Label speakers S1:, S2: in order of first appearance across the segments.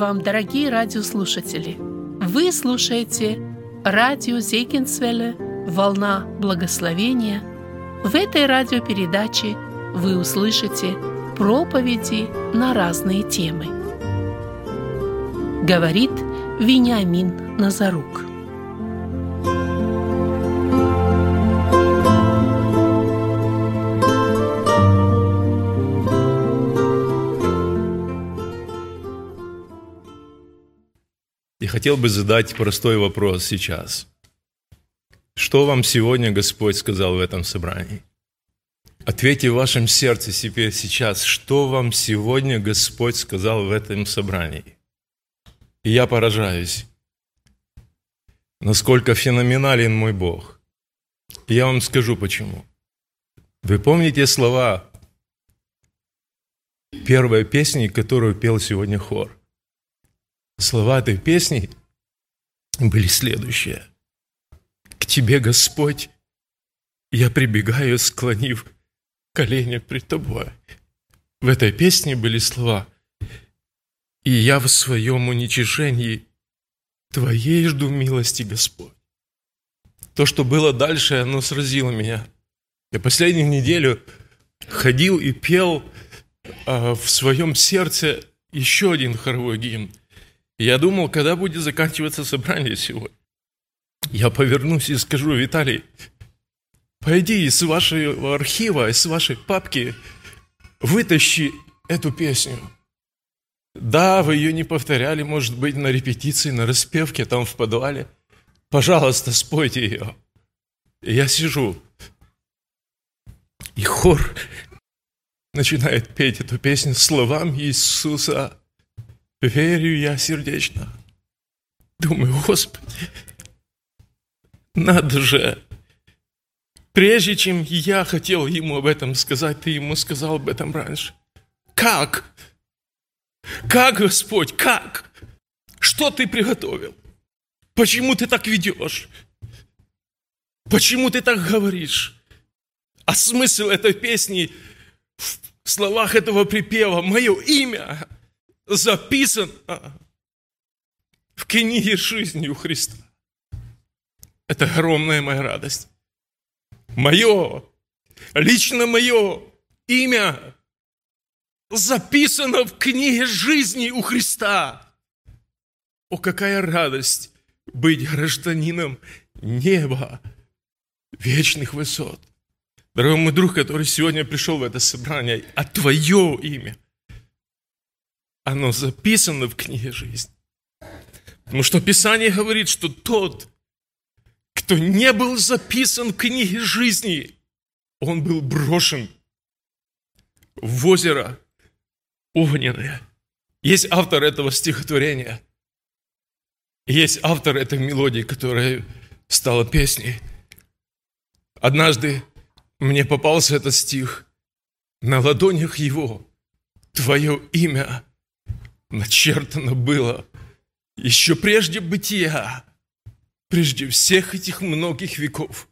S1: Вам, дорогие радиослушатели! Вы слушаете радио Зейкинсвелле «Волна благословения». В этой радиопередаче вы услышите проповеди на разные темы. Говорит Вениамин Назарук.
S2: Хотел бы задать простой вопрос сейчас. Что вам сегодня Господь сказал в этом собрании? Ответьте в вашем сердце себе сейчас, что вам сегодня Господь сказал в этом собрании. И я поражаюсь, насколько феноменален мой Бог. И я вам скажу почему. Вы помните слова первой песни, которую пел сегодня хор? Слова этой песни были следующие. «К Тебе, Господь, я прибегаю, склонив колени пред Тобой». В этой песне были слова «И я в своем уничижении Твоей жду милости, Господь». То, что было дальше, оно сразило меня. Я последнюю неделю ходил и пел а, в своем сердце еще один хоровой гимн. Я думал, когда будет заканчиваться собрание сегодня. Я повернусь и скажу, Виталий, пойди из вашего архива, из вашей папки, вытащи эту песню. Да, вы ее не повторяли, может быть, на репетиции, на распевке, там в подвале. Пожалуйста, спойте ее. Я сижу, и хор начинает петь эту песню словам Иисуса верю я сердечно. Думаю, Господи, надо же. Прежде чем я хотел ему об этом сказать, ты ему сказал об этом раньше. Как? Как, Господь, как? Что ты приготовил? Почему ты так ведешь? Почему ты так говоришь? А смысл этой песни в словах этого припева «Мое имя» записан в книге жизни у Христа. Это огромная моя радость. Мое, лично мое имя записано в книге жизни у Христа. О, какая радость быть гражданином неба, вечных высот. Дорогой мой друг, который сегодня пришел в это собрание, а твое имя – оно записано в книге жизни. Потому что Писание говорит, что тот, кто не был записан в книге жизни, он был брошен в озеро огненное. Есть автор этого стихотворения. Есть автор этой мелодии, которая стала песней. Однажды мне попался этот стих. На ладонях его твое имя начертано было еще прежде бытия, прежде всех этих многих веков.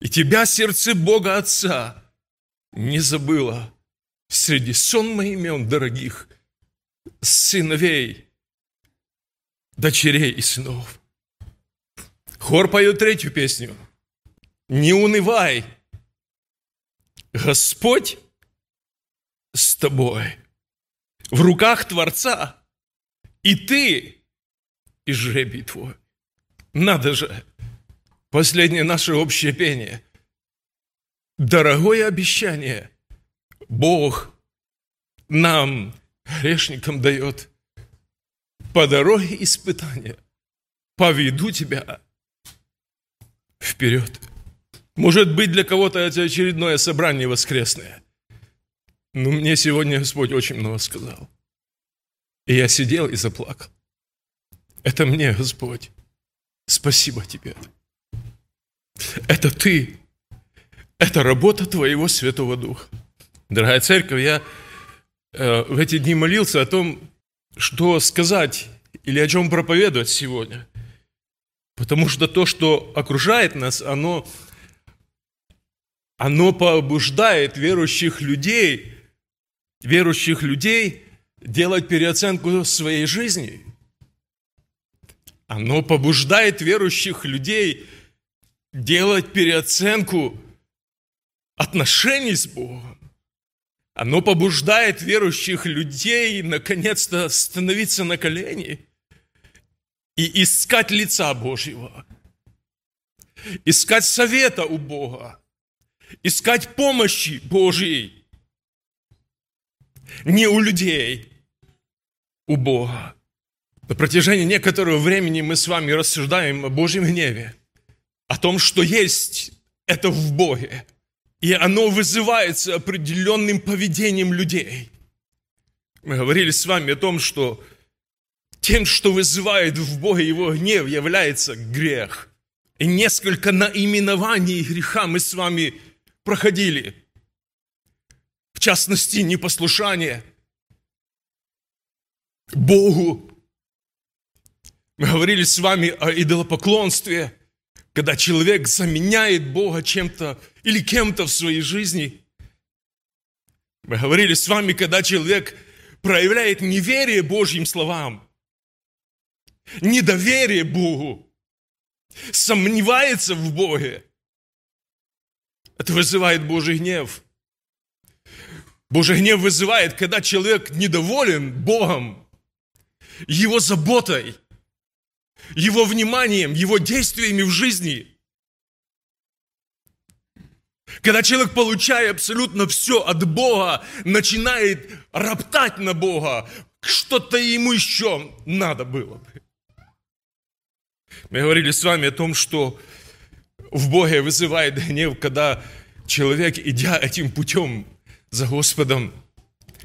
S2: И тебя, сердце Бога Отца, не забыло среди сонма имен дорогих сыновей, дочерей и сынов. Хор поет третью песню. Не унывай, Господь с тобой в руках Творца. И ты, и жребий твой. Надо же, последнее наше общее пение. Дорогое обещание Бог нам, грешникам, дает. По дороге испытания поведу тебя вперед. Может быть, для кого-то это очередное собрание воскресное. Ну, мне сегодня Господь очень много сказал. И я сидел и заплакал. Это мне, Господь. Спасибо Тебе. Это Ты. Это работа Твоего Святого Духа. Дорогая церковь, я э, в эти дни молился о том, что сказать или о чем проповедовать сегодня. Потому что то, что окружает нас, оно, оно побуждает верующих людей верующих людей делать переоценку своей жизни. Оно побуждает верующих людей делать переоценку отношений с Богом. Оно побуждает верующих людей наконец-то становиться на колени и искать лица Божьего, искать совета у Бога, искать помощи Божьей, не у людей, у Бога. На протяжении некоторого времени мы с вами рассуждаем о Божьем гневе, о том, что есть это в Боге – и оно вызывается определенным поведением людей. Мы говорили с вами о том, что тем, что вызывает в Боге его гнев, является грех. И несколько наименований греха мы с вами проходили. Частности, непослушание Богу. Мы говорили с вами о идолопоклонстве – когда человек заменяет Бога чем-то или кем-то в своей жизни. Мы говорили с вами, когда человек проявляет неверие Божьим словам, недоверие Богу, сомневается в Боге, это вызывает Божий гнев. Божий гнев вызывает, когда человек недоволен Богом, Его заботой, его вниманием, его действиями в жизни. Когда человек, получая абсолютно все от Бога, начинает роптать на Бога, что-то ему еще надо было бы. Мы говорили с вами о том, что в Боге вызывает гнев, когда человек, идя этим путем за Господом,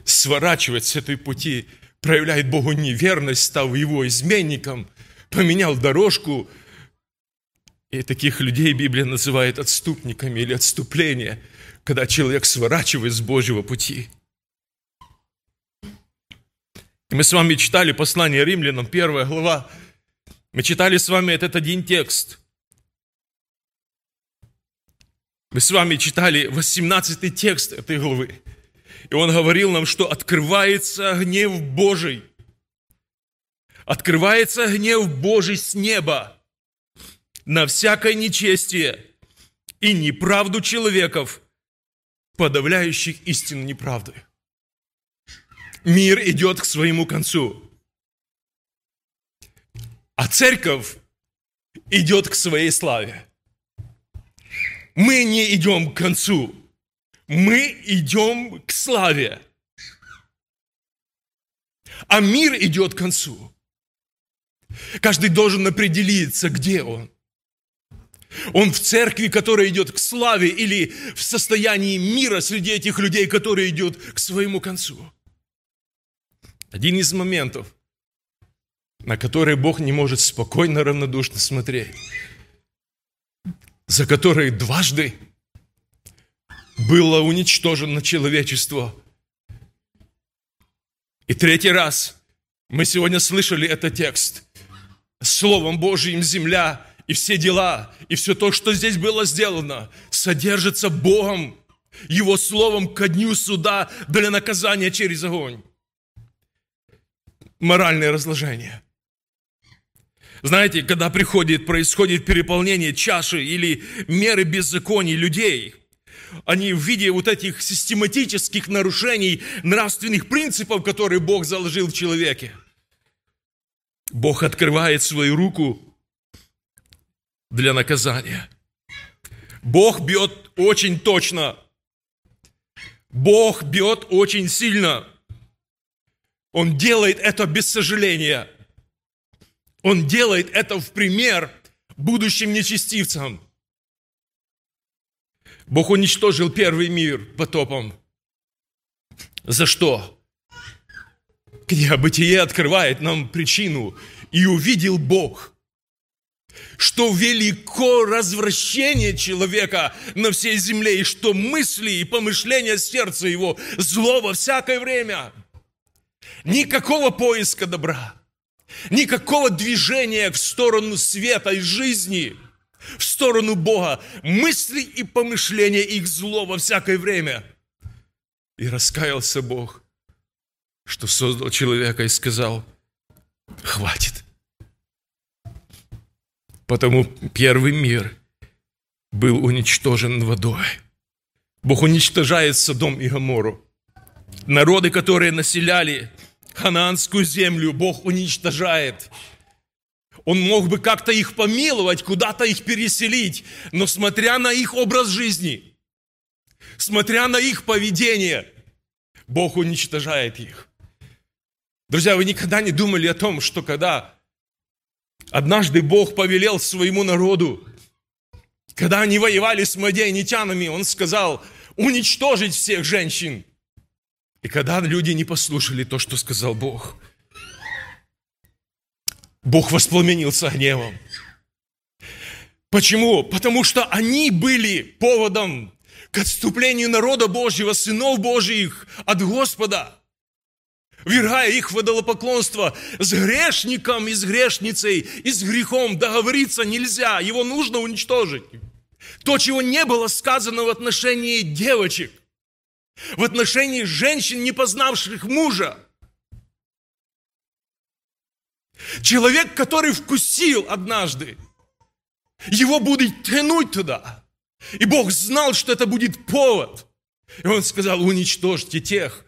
S2: сворачивает с этой пути, проявляет Богу неверность, став его изменником, поменял дорожку. И таких людей Библия называет отступниками или отступление, когда человек сворачивает с Божьего пути. И мы с вами читали послание римлянам, первая глава. Мы читали с вами этот один текст. Мы с вами читали 18 текст этой главы. И он говорил нам, что открывается гнев Божий – открывается гнев Божий с неба на всякое нечестие и неправду человеков, подавляющих истину неправды. Мир идет к своему концу, а церковь идет к своей славе. Мы не идем к концу, мы идем к славе. А мир идет к концу. Каждый должен определиться, где он. Он в церкви, которая идет к славе, или в состоянии мира среди этих людей, которые идет к своему концу. Один из моментов, на который Бог не может спокойно, равнодушно смотреть, за которые дважды было уничтожено человечество. И третий раз мы сегодня слышали этот текст – Словом Божьим земля и все дела, и все то, что здесь было сделано, содержится Богом, Его Словом ко дню суда для наказания через огонь. Моральное разложение. Знаете, когда приходит, происходит переполнение чаши или меры беззаконий людей, они в виде вот этих систематических нарушений нравственных принципов, которые Бог заложил в человеке – Бог открывает свою руку для наказания. Бог бьет очень точно. Бог бьет очень сильно. Он делает это без сожаления. Он делает это в пример будущим нечестивцам. Бог уничтожил первый мир потопом. За что? Книга Бытие открывает нам причину. «И увидел Бог, что велико развращение человека на всей земле, и что мысли и помышления сердца его зло во всякое время». Никакого поиска добра, никакого движения в сторону света и жизни, в сторону Бога. Мысли и помышления их зло во всякое время. И раскаялся Бог – что создал человека и сказал, хватит. Потому первый мир был уничтожен водой. Бог уничтожает Содом и Гомору. Народы, которые населяли ханаанскую землю, Бог уничтожает. Он мог бы как-то их помиловать, куда-то их переселить, но смотря на их образ жизни, смотря на их поведение, Бог уничтожает их. Друзья, вы никогда не думали о том, что когда однажды Бог повелел своему народу, когда они воевали с мадейнитянами, Он сказал уничтожить всех женщин. И когда люди не послушали то, что сказал Бог, Бог воспламенился гневом. Почему? Потому что они были поводом к отступлению народа Божьего, сынов Божьих от Господа вергая их в идолопоклонство. С грешником и с грешницей и с грехом договориться нельзя, его нужно уничтожить. То, чего не было сказано в отношении девочек, в отношении женщин, не познавших мужа. Человек, который вкусил однажды, его будет тянуть туда. И Бог знал, что это будет повод. И Он сказал, уничтожьте тех,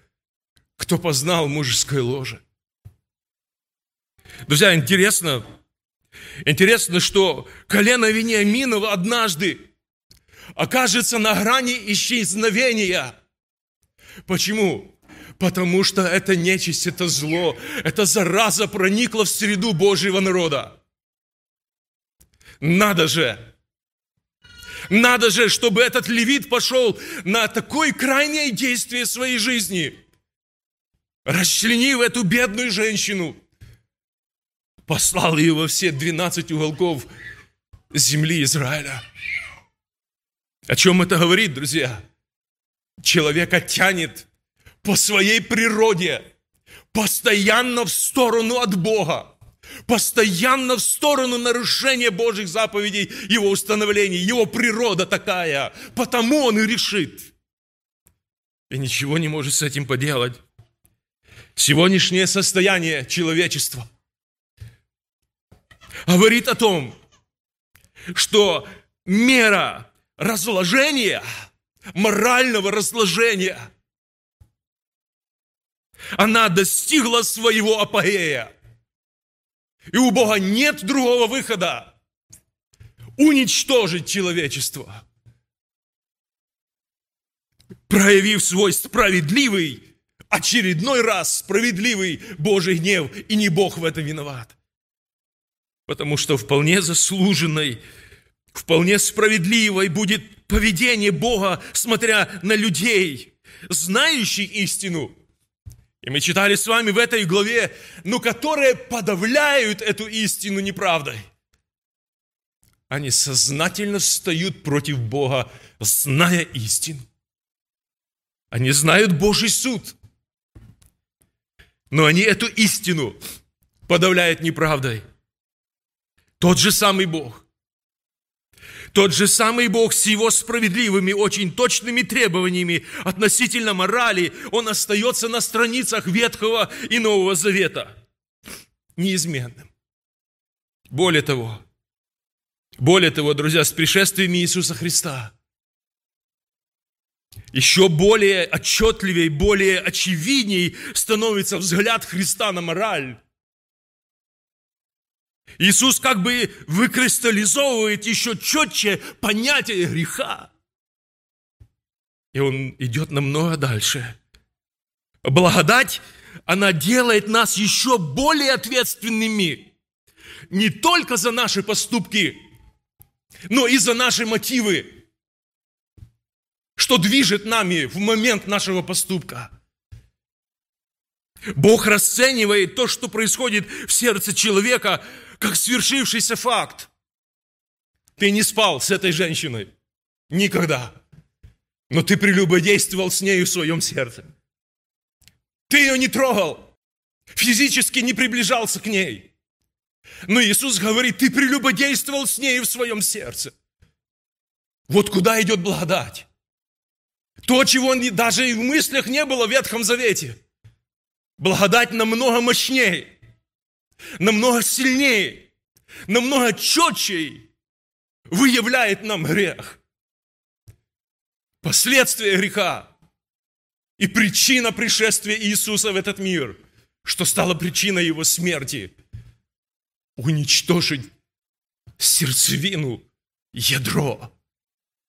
S2: кто познал мужеское ложе. Друзья, интересно, интересно, что колено Вениаминова однажды окажется на грани исчезновения. Почему? Потому что это нечисть, это зло, это зараза проникла в среду Божьего народа. Надо же, надо же, чтобы этот левит пошел на такое крайнее действие своей жизни – расчленив эту бедную женщину, послал ее во все 12 уголков земли Израиля. О чем это говорит, друзья? Человека тянет по своей природе постоянно в сторону от Бога, постоянно в сторону нарушения Божьих заповедей, Его установлений. Его природа такая, потому Он и решит. И ничего не может с этим поделать сегодняшнее состояние человечества говорит о том, что мера разложения, морального разложения, она достигла своего апогея. И у Бога нет другого выхода уничтожить человечество, проявив свой справедливый очередной раз справедливый Божий гнев, и не Бог в этом виноват. Потому что вполне заслуженной, вполне справедливой будет поведение Бога, смотря на людей, знающих истину. И мы читали с вами в этой главе, но которые подавляют эту истину неправдой. Они сознательно встают против Бога, зная истину. Они знают Божий суд – но они эту истину подавляют неправдой. Тот же самый Бог. Тот же самый Бог с его справедливыми, очень точными требованиями относительно морали, он остается на страницах Ветхого и Нового Завета. Неизменным. Более того, более того, друзья, с пришествием Иисуса Христа – еще более отчетливее, более очевидней становится взгляд Христа на мораль. Иисус как бы выкристаллизовывает еще четче понятие греха. И Он идет намного дальше. Благодать, она делает нас еще более ответственными. Не только за наши поступки, но и за наши мотивы что движет нами в момент нашего поступка. Бог расценивает то, что происходит в сердце человека, как свершившийся факт. Ты не спал с этой женщиной. Никогда. Но ты прелюбодействовал с нею в своем сердце. Ты ее не трогал. Физически не приближался к ней. Но Иисус говорит, ты прелюбодействовал с нею в своем сердце. Вот куда идет благодать. То, чего даже и в мыслях не было в Ветхом Завете. Благодать намного мощнее, намного сильнее, намного четче выявляет нам грех. Последствия греха и причина пришествия Иисуса в этот мир, что стало причиной Его смерти, уничтожить сердцевину, ядро,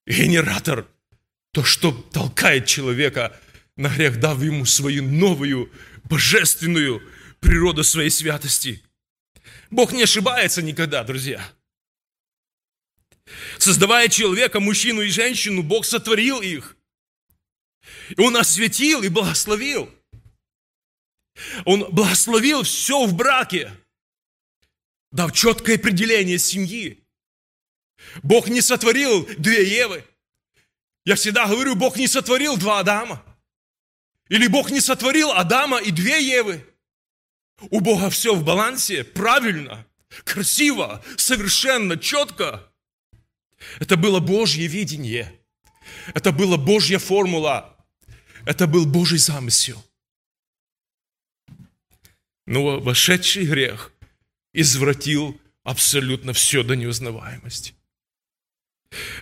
S2: генератор, то, что толкает человека на грех, дав ему свою новую, божественную природу своей святости. Бог не ошибается никогда, друзья. Создавая человека, мужчину и женщину, Бог сотворил их. И Он осветил и благословил. Он благословил все в браке, дав четкое определение семьи. Бог не сотворил две Евы. Я всегда говорю, Бог не сотворил два Адама. Или Бог не сотворил Адама и две Евы. У Бога все в балансе, правильно, красиво, совершенно, четко. Это было Божье видение. Это была Божья формула. Это был Божий замысел. Но вошедший грех извратил абсолютно все до неузнаваемости.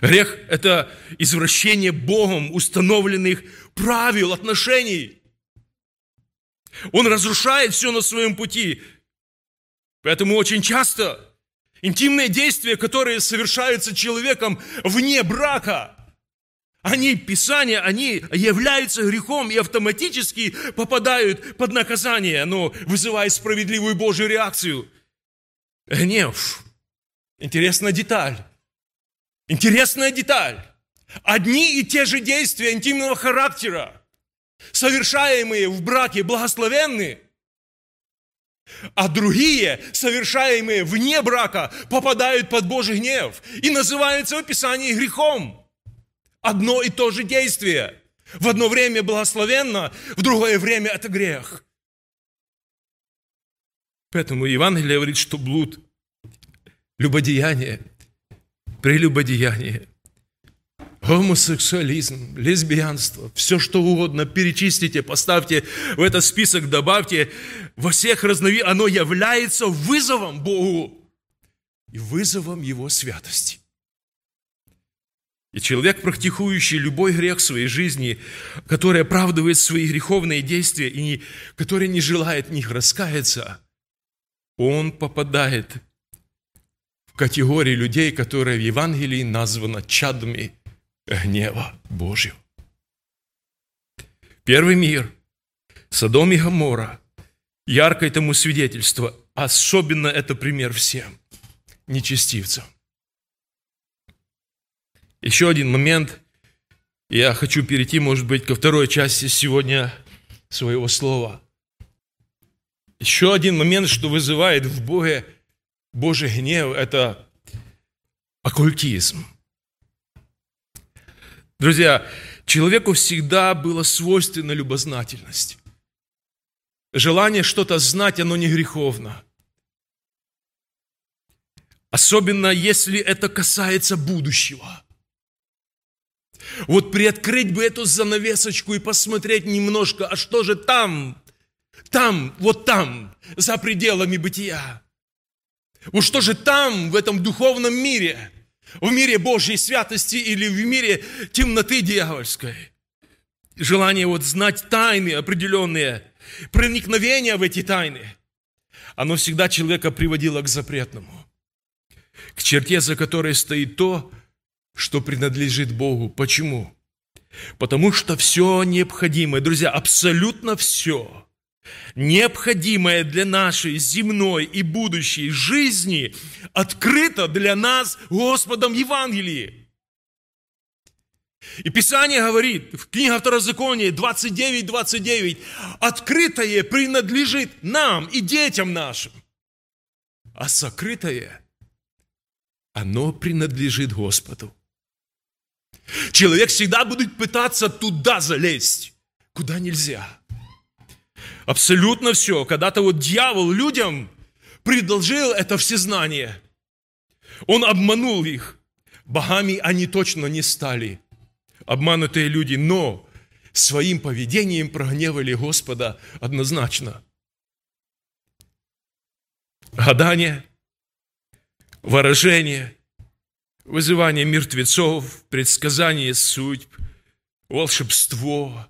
S2: Грех – это извращение Богом установленных правил отношений. Он разрушает все на своем пути. Поэтому очень часто интимные действия, которые совершаются человеком вне брака, они, Писание, они являются грехом и автоматически попадают под наказание, но вызывая справедливую Божью реакцию. Гнев. Интересная деталь. Интересная деталь. Одни и те же действия интимного характера, совершаемые в браке, благословенны, а другие, совершаемые вне брака, попадают под Божий гнев и называются в Писании грехом. Одно и то же действие. В одно время благословенно, в другое время это грех. Поэтому Евангелие говорит, что блуд, любодеяние – прелюбодеяние, гомосексуализм, лесбиянство, все что угодно, перечислите, поставьте в этот список, добавьте, во всех разнови, оно является вызовом Богу и вызовом Его святости. И человек, практикующий любой грех в своей жизни, который оправдывает свои греховные действия и который не желает в них раскаяться, он попадает категории людей, которые в Евангелии названы чадами гнева Божьего. Первый мир, Содом и Гамора, яркое тому свидетельство, особенно это пример всем нечестивцам. Еще один момент, я хочу перейти, может быть, ко второй части сегодня своего слова. Еще один момент, что вызывает в Боге Божий гнев – это оккультизм. Друзья, человеку всегда была свойственна любознательность. Желание что-то знать, оно не греховно. Особенно если это касается будущего. Вот приоткрыть бы эту занавесочку и посмотреть немножко, а что же там, там, вот там, за пределами бытия. Вот что же там, в этом духовном мире, в мире Божьей святости или в мире темноты дьявольской? Желание вот знать тайны определенные, проникновение в эти тайны, оно всегда человека приводило к запретному, к черте, за которой стоит то, что принадлежит Богу. Почему? Потому что все необходимое, друзья, абсолютно все – необходимое для нашей земной и будущей жизни, открыто для нас Господом Евангелии. И Писание говорит в книге Второзакония 29, 29, открытое принадлежит нам и детям нашим, а сокрытое, оно принадлежит Господу. Человек всегда будет пытаться туда залезть, куда нельзя – Абсолютно все. Когда-то вот дьявол людям предложил это всезнание. Он обманул их. Богами они точно не стали. Обманутые люди. Но своим поведением прогневали Господа однозначно. Гадание, выражение, вызывание мертвецов, предсказание судьб, волшебство,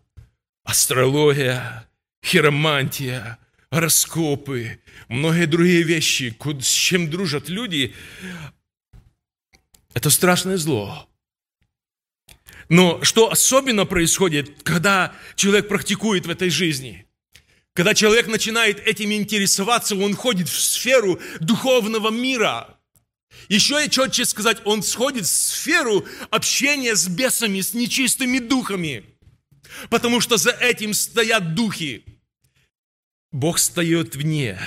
S2: астрология, хиромантия, гороскопы, многие другие вещи, с чем дружат люди, это страшное зло. Но что особенно происходит, когда человек практикует в этой жизни? Когда человек начинает этим интересоваться, он входит в сферу духовного мира. Еще и четче сказать, он сходит в сферу общения с бесами, с нечистыми духами. Потому что за этим стоят духи. Бог стоит вне.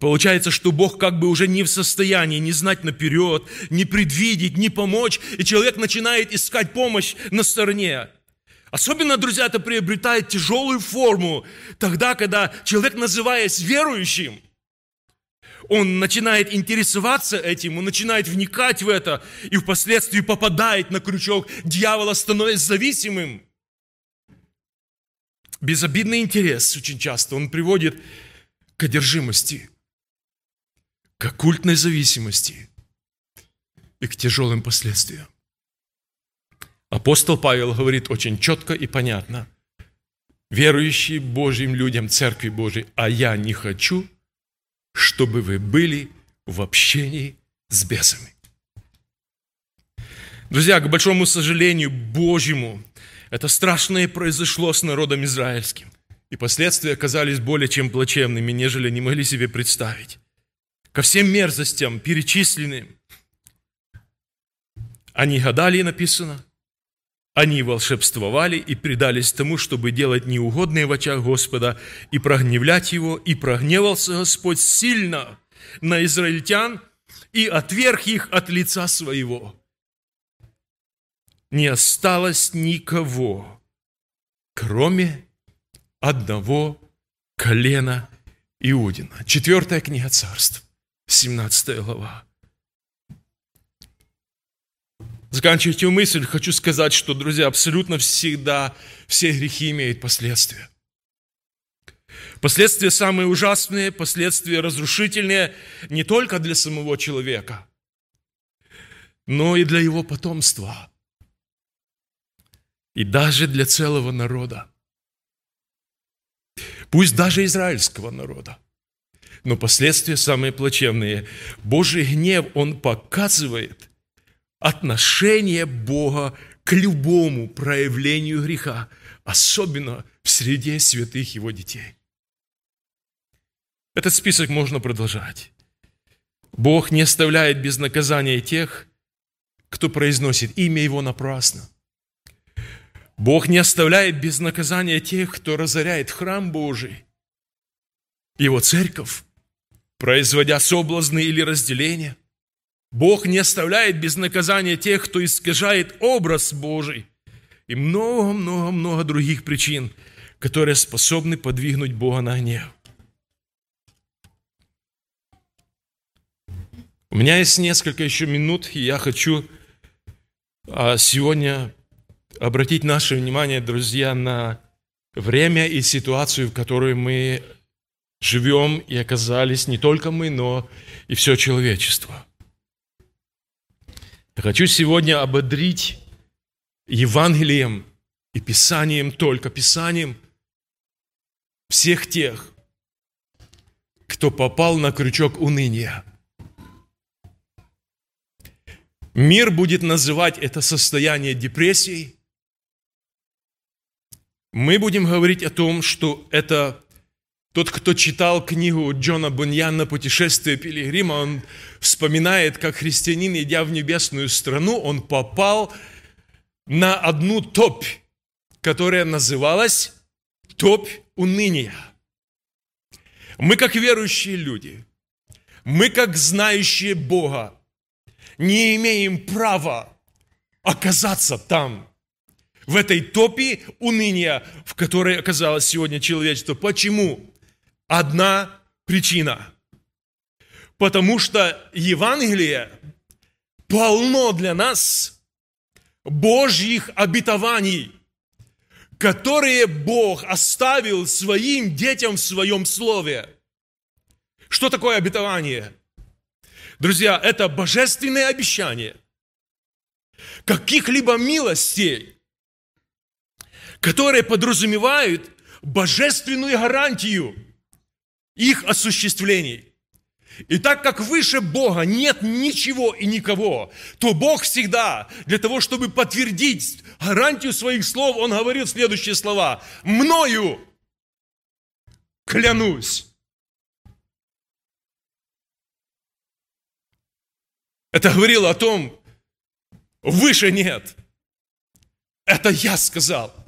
S2: Получается, что Бог как бы уже не в состоянии не знать наперед, не предвидеть, не помочь, и человек начинает искать помощь на стороне. Особенно, друзья, это приобретает тяжелую форму тогда, когда человек, называясь верующим, он начинает интересоваться этим, он начинает вникать в это, и впоследствии попадает на крючок дьявола, становясь зависимым. Безобидный интерес очень часто он приводит к одержимости – к оккультной зависимости и к тяжелым последствиям. Апостол Павел говорит очень четко и понятно. Верующие Божьим людям, Церкви Божьей, а я не хочу, чтобы вы были в общении с бесами. Друзья, к большому сожалению Божьему, это страшное произошло с народом израильским. И последствия оказались более чем плачевными, нежели они могли себе представить ко всем мерзостям перечисленным. Они гадали, написано, они волшебствовали и предались тому, чтобы делать неугодные в очах Господа и прогневлять Его, и прогневался Господь сильно на израильтян и отверг их от лица своего. Не осталось никого, кроме одного колена Иудина. Четвертая книга царств. 17 глава. Заканчивая эту мысль, хочу сказать, что, друзья, абсолютно всегда все грехи имеют последствия. Последствия самые ужасные, последствия разрушительные не только для самого человека, но и для его потомства. И даже для целого народа. Пусть даже израильского народа но последствия самые плачевные. Божий гнев, он показывает отношение Бога к любому проявлению греха, особенно в среде святых его детей. Этот список можно продолжать. Бог не оставляет без наказания тех, кто произносит имя Его напрасно. Бог не оставляет без наказания тех, кто разоряет храм Божий, Его церковь, производя соблазны или разделения. Бог не оставляет без наказания тех, кто искажает образ Божий. И много-много-много других причин, которые способны подвигнуть Бога на гнев. У меня есть несколько еще минут, и я хочу а, сегодня обратить наше внимание, друзья, на время и ситуацию, в которой мы живем и оказались не только мы, но и все человечество. Хочу сегодня ободрить Евангелием и Писанием, только Писанием, всех тех, кто попал на крючок уныния. Мир будет называть это состояние депрессией. Мы будем говорить о том, что это тот, кто читал книгу Джона Буньяна «Путешествие пилигрима», он вспоминает, как христианин, идя в небесную страну, он попал на одну топь, которая называлась топь уныния. Мы, как верующие люди, мы, как знающие Бога, не имеем права оказаться там, в этой топе уныния, в которой оказалось сегодня человечество. Почему? одна причина. Потому что Евангелие полно для нас Божьих обетований, которые Бог оставил своим детям в своем слове. Что такое обетование? Друзья, это божественное обещание каких-либо милостей, которые подразумевают божественную гарантию их осуществлений. И так как выше Бога нет ничего и никого, то Бог всегда для того, чтобы подтвердить гарантию своих слов, Он говорил следующие слова. «Мною клянусь». Это говорило о том, выше нет. Это я сказал.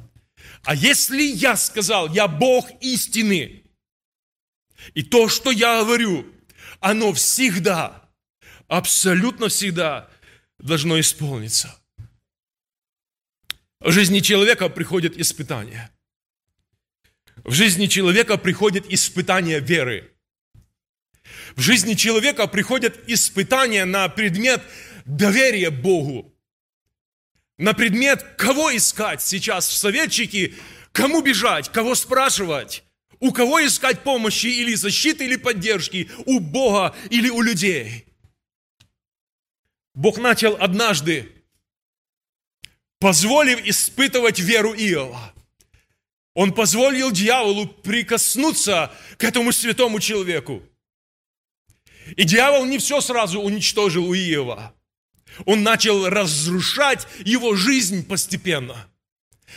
S2: А если я сказал, я Бог истины, и то, что я говорю, оно всегда, абсолютно всегда должно исполниться. В жизни человека приходят испытания. В жизни человека приходят испытания веры. В жизни человека приходят испытания на предмет доверия Богу. На предмет, кого искать сейчас в советчике, кому бежать, кого спрашивать. У кого искать помощи или защиты, или поддержки? У Бога или у людей? Бог начал однажды, позволив испытывать веру Иова. Он позволил дьяволу прикоснуться к этому святому человеку. И дьявол не все сразу уничтожил у Иова. Он начал разрушать его жизнь постепенно –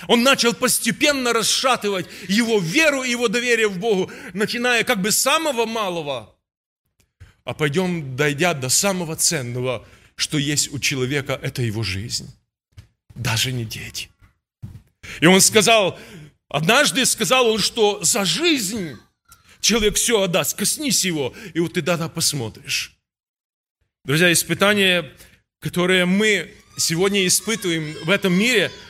S2: он начал постепенно расшатывать его веру его доверие в Богу, начиная как бы с самого малого, а пойдем, дойдя до самого ценного, что есть у человека, это его жизнь. Даже не дети. И он сказал, однажды сказал он, что за жизнь человек все отдаст, коснись его, и вот ты тогда посмотришь. Друзья, испытания, которые мы сегодня испытываем в этом мире –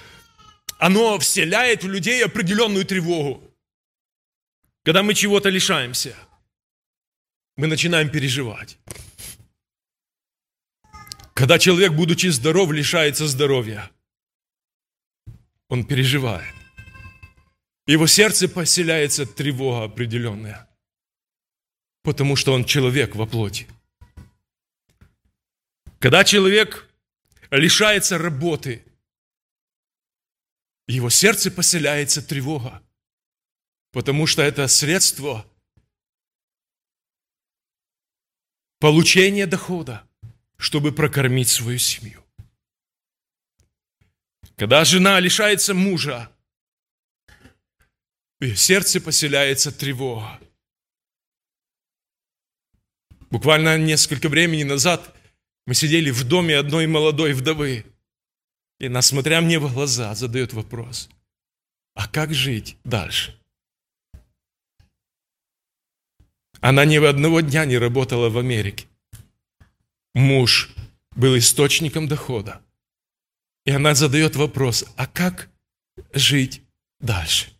S2: оно вселяет в людей определенную тревогу. Когда мы чего-то лишаемся, мы начинаем переживать. Когда человек, будучи здоров, лишается здоровья, он переживает. Его сердце поселяется тревога определенная, потому что он человек во плоти. Когда человек лишается работы, его сердце поселяется тревога, потому что это средство получения дохода, чтобы прокормить свою семью. Когда жена лишается мужа, в ее сердце поселяется тревога. Буквально несколько времени назад мы сидели в доме одной молодой вдовы – и она, смотря мне в глаза, задает вопрос, а как жить дальше? Она ни в одного дня не работала в Америке. Муж был источником дохода. И она задает вопрос, а как жить дальше?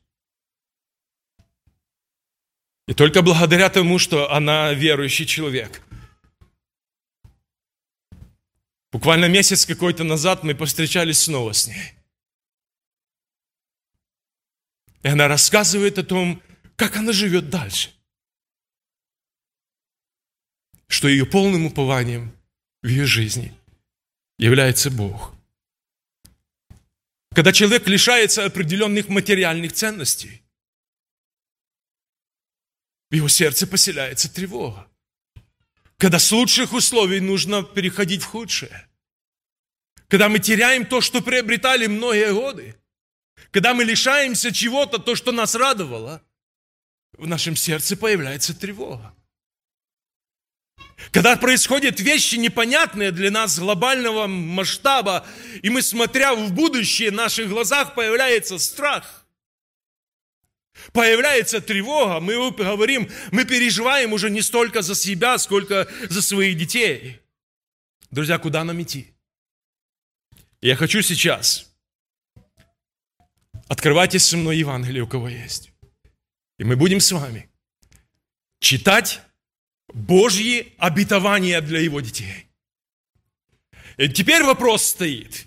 S2: И только благодаря тому, что она верующий человек – Буквально месяц какой-то назад мы повстречались снова с ней. И она рассказывает о том, как она живет дальше. Что ее полным упованием в ее жизни является Бог. Когда человек лишается определенных материальных ценностей, в его сердце поселяется тревога. Когда с лучших условий нужно переходить в худшее. Когда мы теряем то, что приобретали многие годы. Когда мы лишаемся чего-то, то, что нас радовало, в нашем сердце появляется тревога. Когда происходят вещи непонятные для нас глобального масштаба, и мы, смотря в будущее, в наших глазах появляется страх. Появляется тревога, мы говорим, мы переживаем уже не столько за себя, сколько за своих детей. Друзья, куда нам идти? Я хочу сейчас. Открывайте со мной Евангелие, у кого есть. И мы будем с вами читать Божьи обетования для его детей. И теперь вопрос стоит.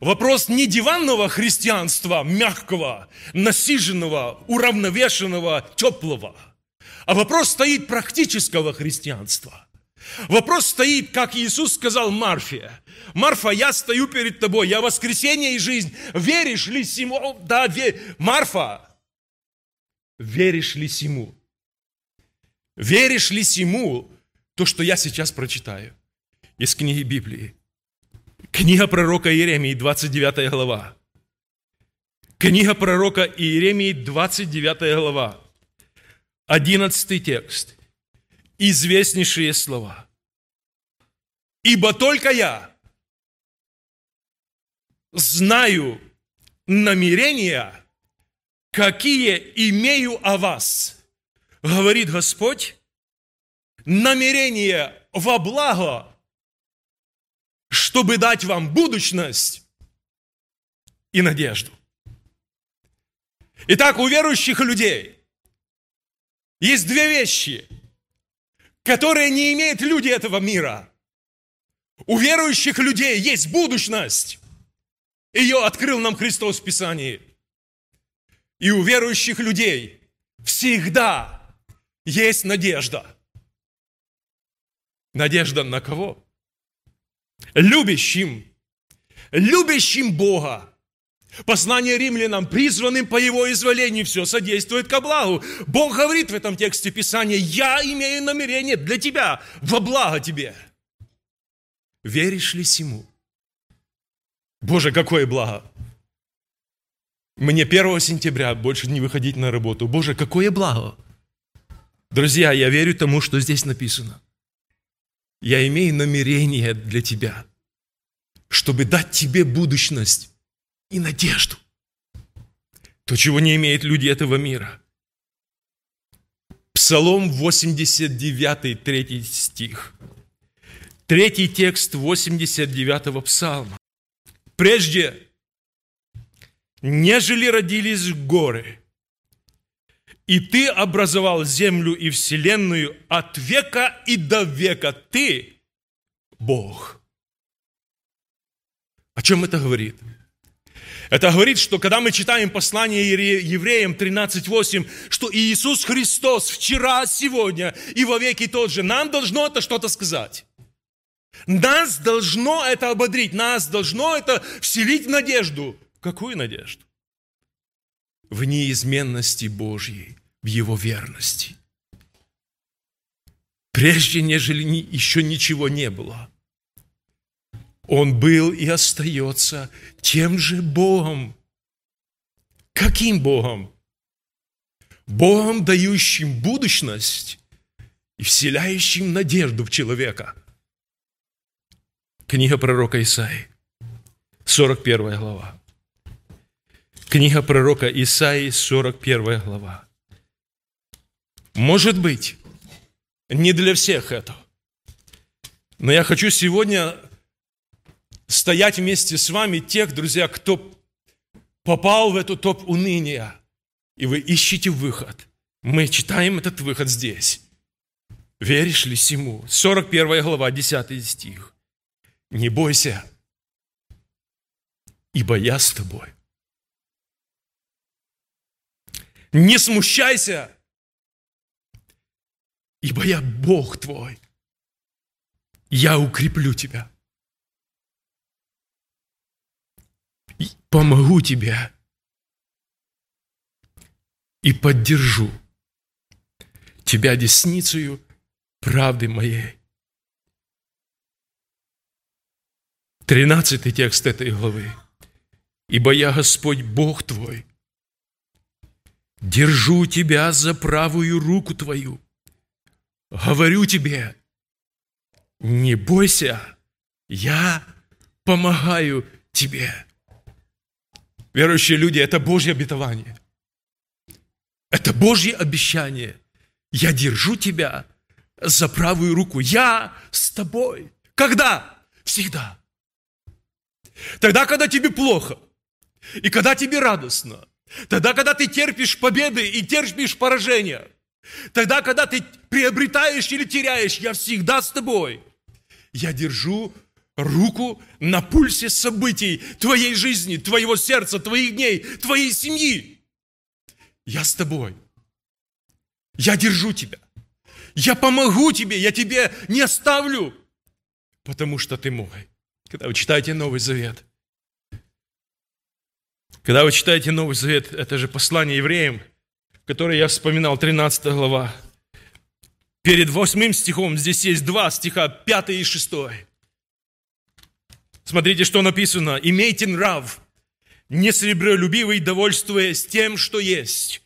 S2: Вопрос не диванного христианства, мягкого, насиженного, уравновешенного, теплого, а вопрос стоит практического христианства. Вопрос стоит, как Иисус сказал Марфе. Марфа, я стою перед тобой, я воскресение и жизнь. Веришь ли сему? Да, верь. Марфа, веришь ли сему? Веришь ли сему то, что я сейчас прочитаю из книги Библии? Книга пророка Иеремии, 29 глава. Книга пророка Иеремии, 29 глава. 11 текст. Известнейшие слова. «Ибо только я знаю намерения, какие имею о вас, говорит Господь, намерение во благо, чтобы дать вам будущность и надежду. Итак, у верующих людей есть две вещи, которые не имеют люди этого мира. У верующих людей есть будущность. Ее открыл нам Христос в Писании. И у верующих людей всегда есть надежда. Надежда на кого? Любящим, любящим Бога. Послание римлянам, призванным по его изволению, все содействует ко благу. Бог говорит в этом тексте Писания, я имею намерение для тебя, во благо тебе. Веришь ли сему? Боже, какое благо! Мне 1 сентября больше не выходить на работу. Боже, какое благо! Друзья, я верю тому, что здесь написано. Я имею намерение для тебя, чтобы дать тебе будущность и надежду. То, чего не имеют люди этого мира. Псалом 89, 3 стих. Третий текст 89 псалма. Прежде, нежели родились горы, и ты образовал землю и вселенную от века и до века. Ты Бог. О чем это говорит? Это говорит, что когда мы читаем послание евреям 13.8, что Иисус Христос вчера, сегодня и во веки тот же, нам должно это что-то сказать. Нас должно это ободрить, нас должно это вселить в надежду. Какую надежду? В неизменности Божьей в Его верности. Прежде, нежели еще ничего не было, Он был и остается тем же Богом. Каким Богом? Богом, дающим будущность и вселяющим надежду в человека. Книга пророка Исаи, 41 глава. Книга пророка Исаии, 41 глава. Может быть, не для всех это. Но я хочу сегодня стоять вместе с вами тех, друзья, кто попал в эту топ уныния, и вы ищете выход. Мы читаем этот выход здесь. Веришь ли сему? 41 глава, 10 стих. Не бойся, ибо я с тобой. Не смущайся, ибо я Бог твой. Я укреплю тебя. И помогу тебе. И поддержу тебя десницею правды моей. Тринадцатый текст этой главы. «Ибо я Господь Бог твой, держу тебя за правую руку твою, говорю тебе, не бойся, я помогаю тебе. Верующие люди – это Божье обетование. Это Божье обещание. Я держу тебя за правую руку. Я с тобой. Когда? Всегда. Тогда, когда тебе плохо. И когда тебе радостно. Тогда, когда ты терпишь победы и терпишь поражения – Тогда, когда ты приобретаешь или теряешь, я всегда с тобой. Я держу руку на пульсе событий твоей жизни, твоего сердца, твоих дней, твоей семьи. Я с тобой. Я держу тебя. Я помогу тебе, я тебе не оставлю, потому что ты мой. Когда вы читаете Новый Завет, когда вы читаете Новый Завет, это же послание евреям, которое я вспоминал, 13 глава. Перед восьмым стихом здесь есть два стиха, пятый и шестой. Смотрите, что написано. «Имейте нрав, не сребролюбивый, довольствуясь тем, что есть.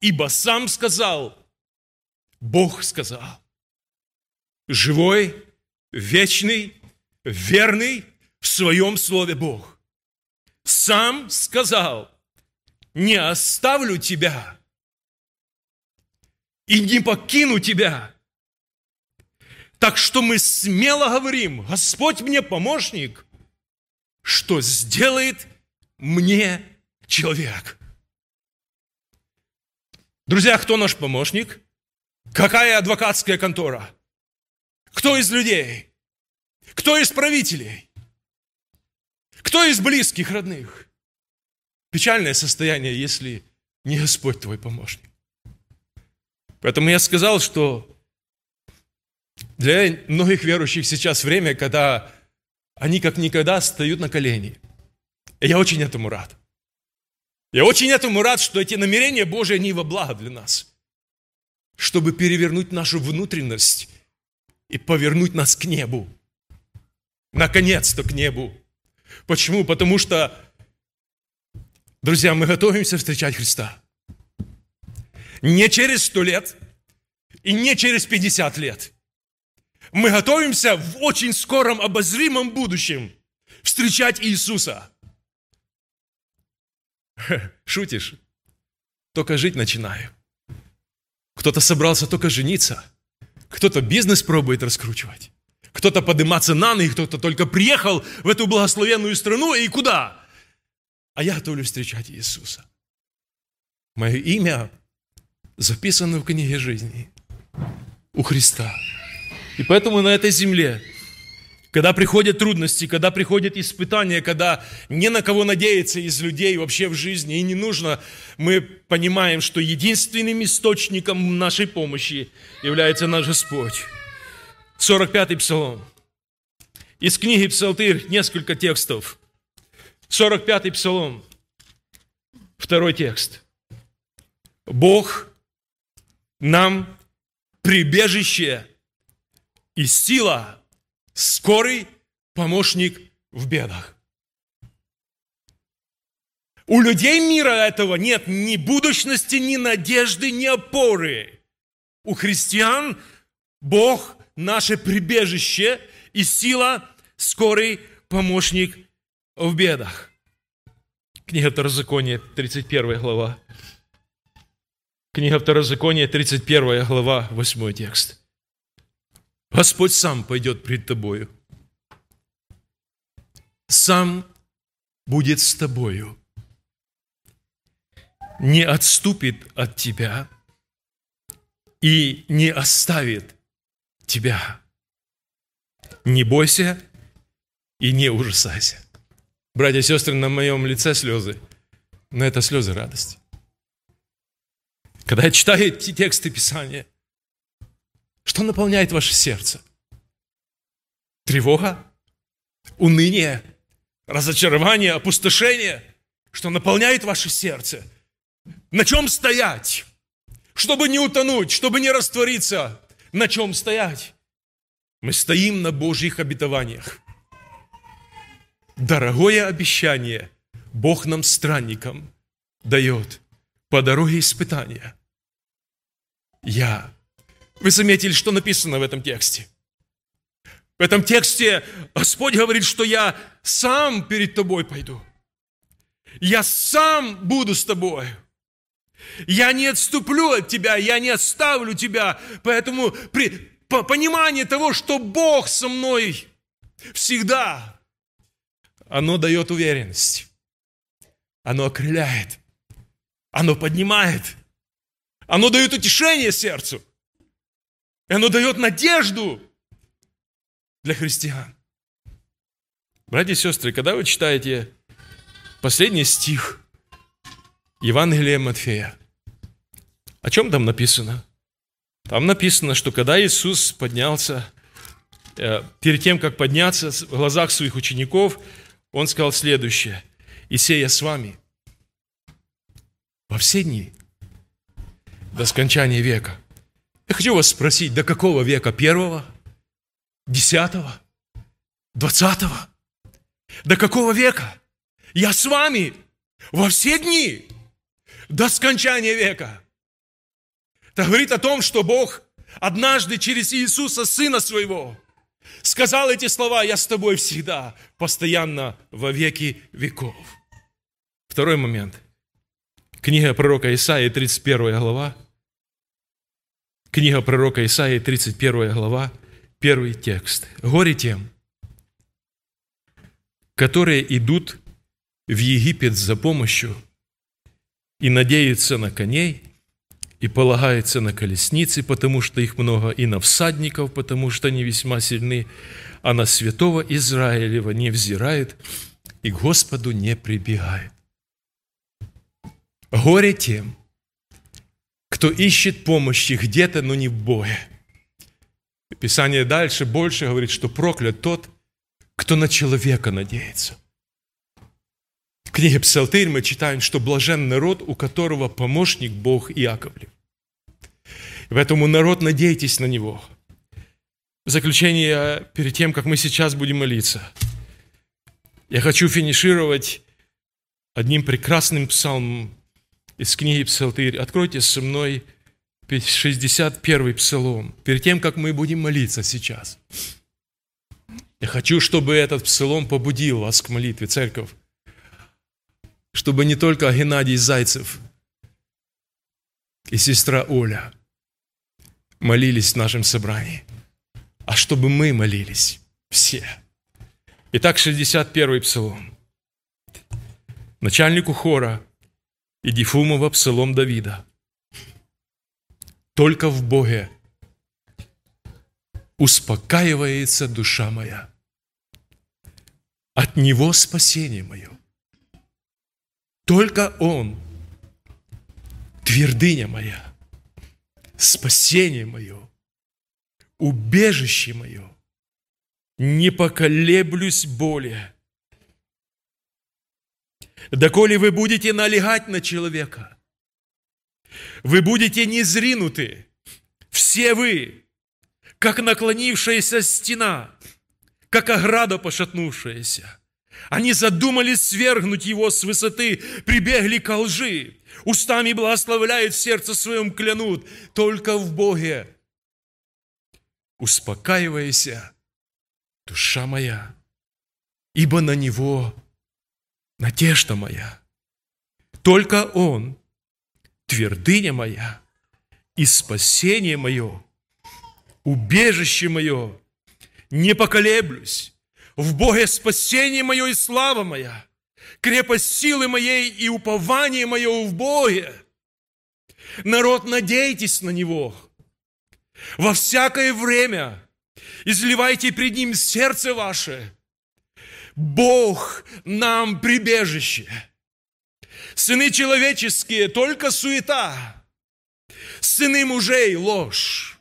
S2: Ибо сам сказал, Бог сказал, живой, вечный, верный в своем слове Бог сам сказал, не оставлю тебя и не покину тебя. Так что мы смело говорим, Господь мне помощник, что сделает мне человек. Друзья, кто наш помощник? Какая адвокатская контора? Кто из людей? Кто из правителей? Кто из близких, родных? Печальное состояние, если не Господь твой помощник. Поэтому я сказал, что для многих верующих сейчас время, когда они как никогда встают на колени. И я очень этому рад. Я очень этому рад, что эти намерения Божии, они во благо для нас. Чтобы перевернуть нашу внутренность и повернуть нас к небу. Наконец-то к небу. Почему? Потому что, друзья, мы готовимся встречать Христа. Не через сто лет и не через 50 лет. Мы готовимся в очень скором обозримом будущем встречать Иисуса. Шутишь? Только жить начинаю. Кто-то собрался только жениться. Кто-то бизнес пробует раскручивать. Кто-то подниматься на ноги, кто-то только приехал в эту благословенную страну и куда? А я готовлюсь встречать Иисуса. Мое имя записано в книге жизни у Христа. И поэтому на этой земле, когда приходят трудности, когда приходят испытания, когда не на кого надеяться из людей вообще в жизни и не нужно, мы понимаем, что единственным источником нашей помощи является наш Господь. 45-й псалом. Из книги Псалтырь несколько текстов. 45-й псалом. Второй текст. Бог нам прибежище и сила, скорый помощник в бедах. У людей мира этого нет ни будущности, ни надежды, ни опоры. У христиан Бог наше прибежище и сила, скорый помощник в бедах. Книга Второзакония, 31 глава. Книга Второзакония, 31 глава, 8 текст. Господь сам пойдет пред тобою. Сам будет с тобою. Не отступит от тебя и не оставит тебя. Не бойся и не ужасайся. Братья и сестры, на моем лице слезы, но это слезы радости. Когда я читаю эти тексты Писания, что наполняет ваше сердце? Тревога? Уныние? Разочарование? Опустошение? Что наполняет ваше сердце? На чем стоять? Чтобы не утонуть, чтобы не раствориться на чем стоять? Мы стоим на Божьих обетованиях. Дорогое обещание Бог нам, странникам, дает по дороге испытания. Я. Вы заметили, что написано в этом тексте? В этом тексте Господь говорит, что я сам перед тобой пойду. Я сам буду с тобой. Я не отступлю от тебя, я не оставлю тебя. Поэтому при, по, понимание того, что Бог со мной всегда, оно дает уверенность. Оно окрыляет. Оно поднимает. Оно дает утешение сердцу. И оно дает надежду для христиан. Братья и сестры, когда вы читаете последний стих Евангелия Матфея, о чем там написано? Там написано, что когда Иисус поднялся, э, перед тем, как подняться в глазах своих учеников, Он сказал следующее. «И сея с вами во все дни до скончания века». Я хочу вас спросить, до какого века? Первого? Десятого? Двадцатого? До какого века? Я с вами во все дни до скончания века. Это говорит о том, что Бог однажды через Иисуса, Сына Своего, сказал эти слова, я с тобой всегда, постоянно, во веки веков. Второй момент. Книга пророка Исаии, 31 глава. Книга пророка Исаии, 31 глава, первый текст. «Горе тем, которые идут в Египет за помощью и надеются на коней – и полагается на колесницы, потому что их много, и на всадников, потому что они весьма сильны, а на святого Израилева не взирает и к Господу не прибегает. Горе тем, кто ищет помощи где-то, но не в Боге. Писание дальше больше говорит, что проклят тот, кто на человека надеется. В книге Псалтырь мы читаем, что блажен народ, у которого помощник Бог Иаковлев. Поэтому народ, надейтесь на Него. В заключение, перед тем, как мы сейчас будем молиться, я хочу финишировать одним прекрасным псалмом из книги Псалтырь. Откройте со мной 61 псалом. Перед тем, как мы будем молиться сейчас. Я хочу, чтобы этот псалом побудил вас к молитве, церковь. Чтобы не только Геннадий Зайцев и сестра Оля – молились в нашем собрании, а чтобы мы молились все. Итак, 61-й псалом. Начальнику хора и Дифумова псалом Давида. Только в Боге успокаивается душа моя. От Него спасение мое. Только Он, твердыня моя – спасение мое, убежище мое, не поколеблюсь более. Доколе вы будете налегать на человека, вы будете незринуты, все вы, как наклонившаяся стена, как ограда пошатнувшаяся. Они задумались свергнуть его с высоты, прибегли к лжи, устами благословляют, сердце своем клянут, только в Боге. Успокаивайся, душа моя, ибо на Него надежда моя. Только Он, твердыня моя и спасение мое, убежище мое, не поколеблюсь, в Боге спасение мое и слава моя – крепость силы моей и упование мое в Боге. Народ, надейтесь на Него. Во всякое время изливайте пред Ним сердце ваше. Бог нам прибежище. Сыны человеческие – только суета. Сыны мужей – ложь.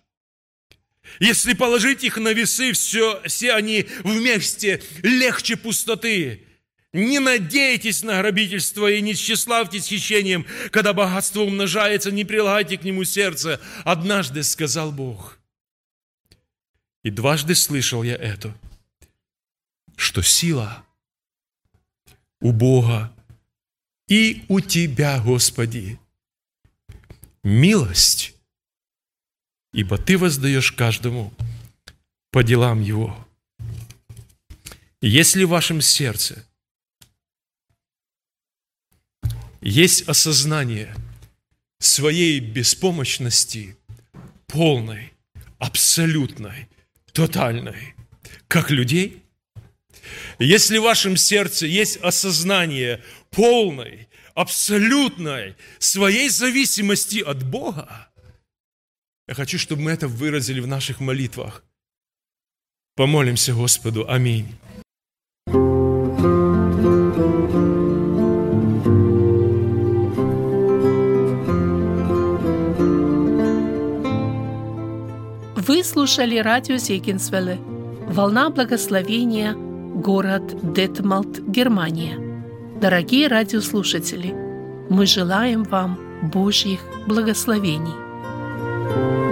S2: Если положить их на весы, все, все они вместе легче пустоты. Не надейтесь на грабительство и не тщеславьтесь хищением, когда богатство умножается, не прилагайте к нему сердце. Однажды сказал Бог, и дважды слышал я это, что сила у Бога и у Тебя, Господи, милость, ибо Ты воздаешь каждому по делам его. Если в вашем сердце – есть осознание своей беспомощности полной, абсолютной, тотальной, как людей. Если в вашем сердце есть осознание полной, абсолютной своей зависимости от Бога, я хочу, чтобы мы это выразили в наших молитвах. Помолимся Господу. Аминь.
S1: Вы слушали радио Зегенсвелле «Волна благословения» город Детмалт, Германия. Дорогие радиослушатели, мы желаем вам Божьих благословений. thank you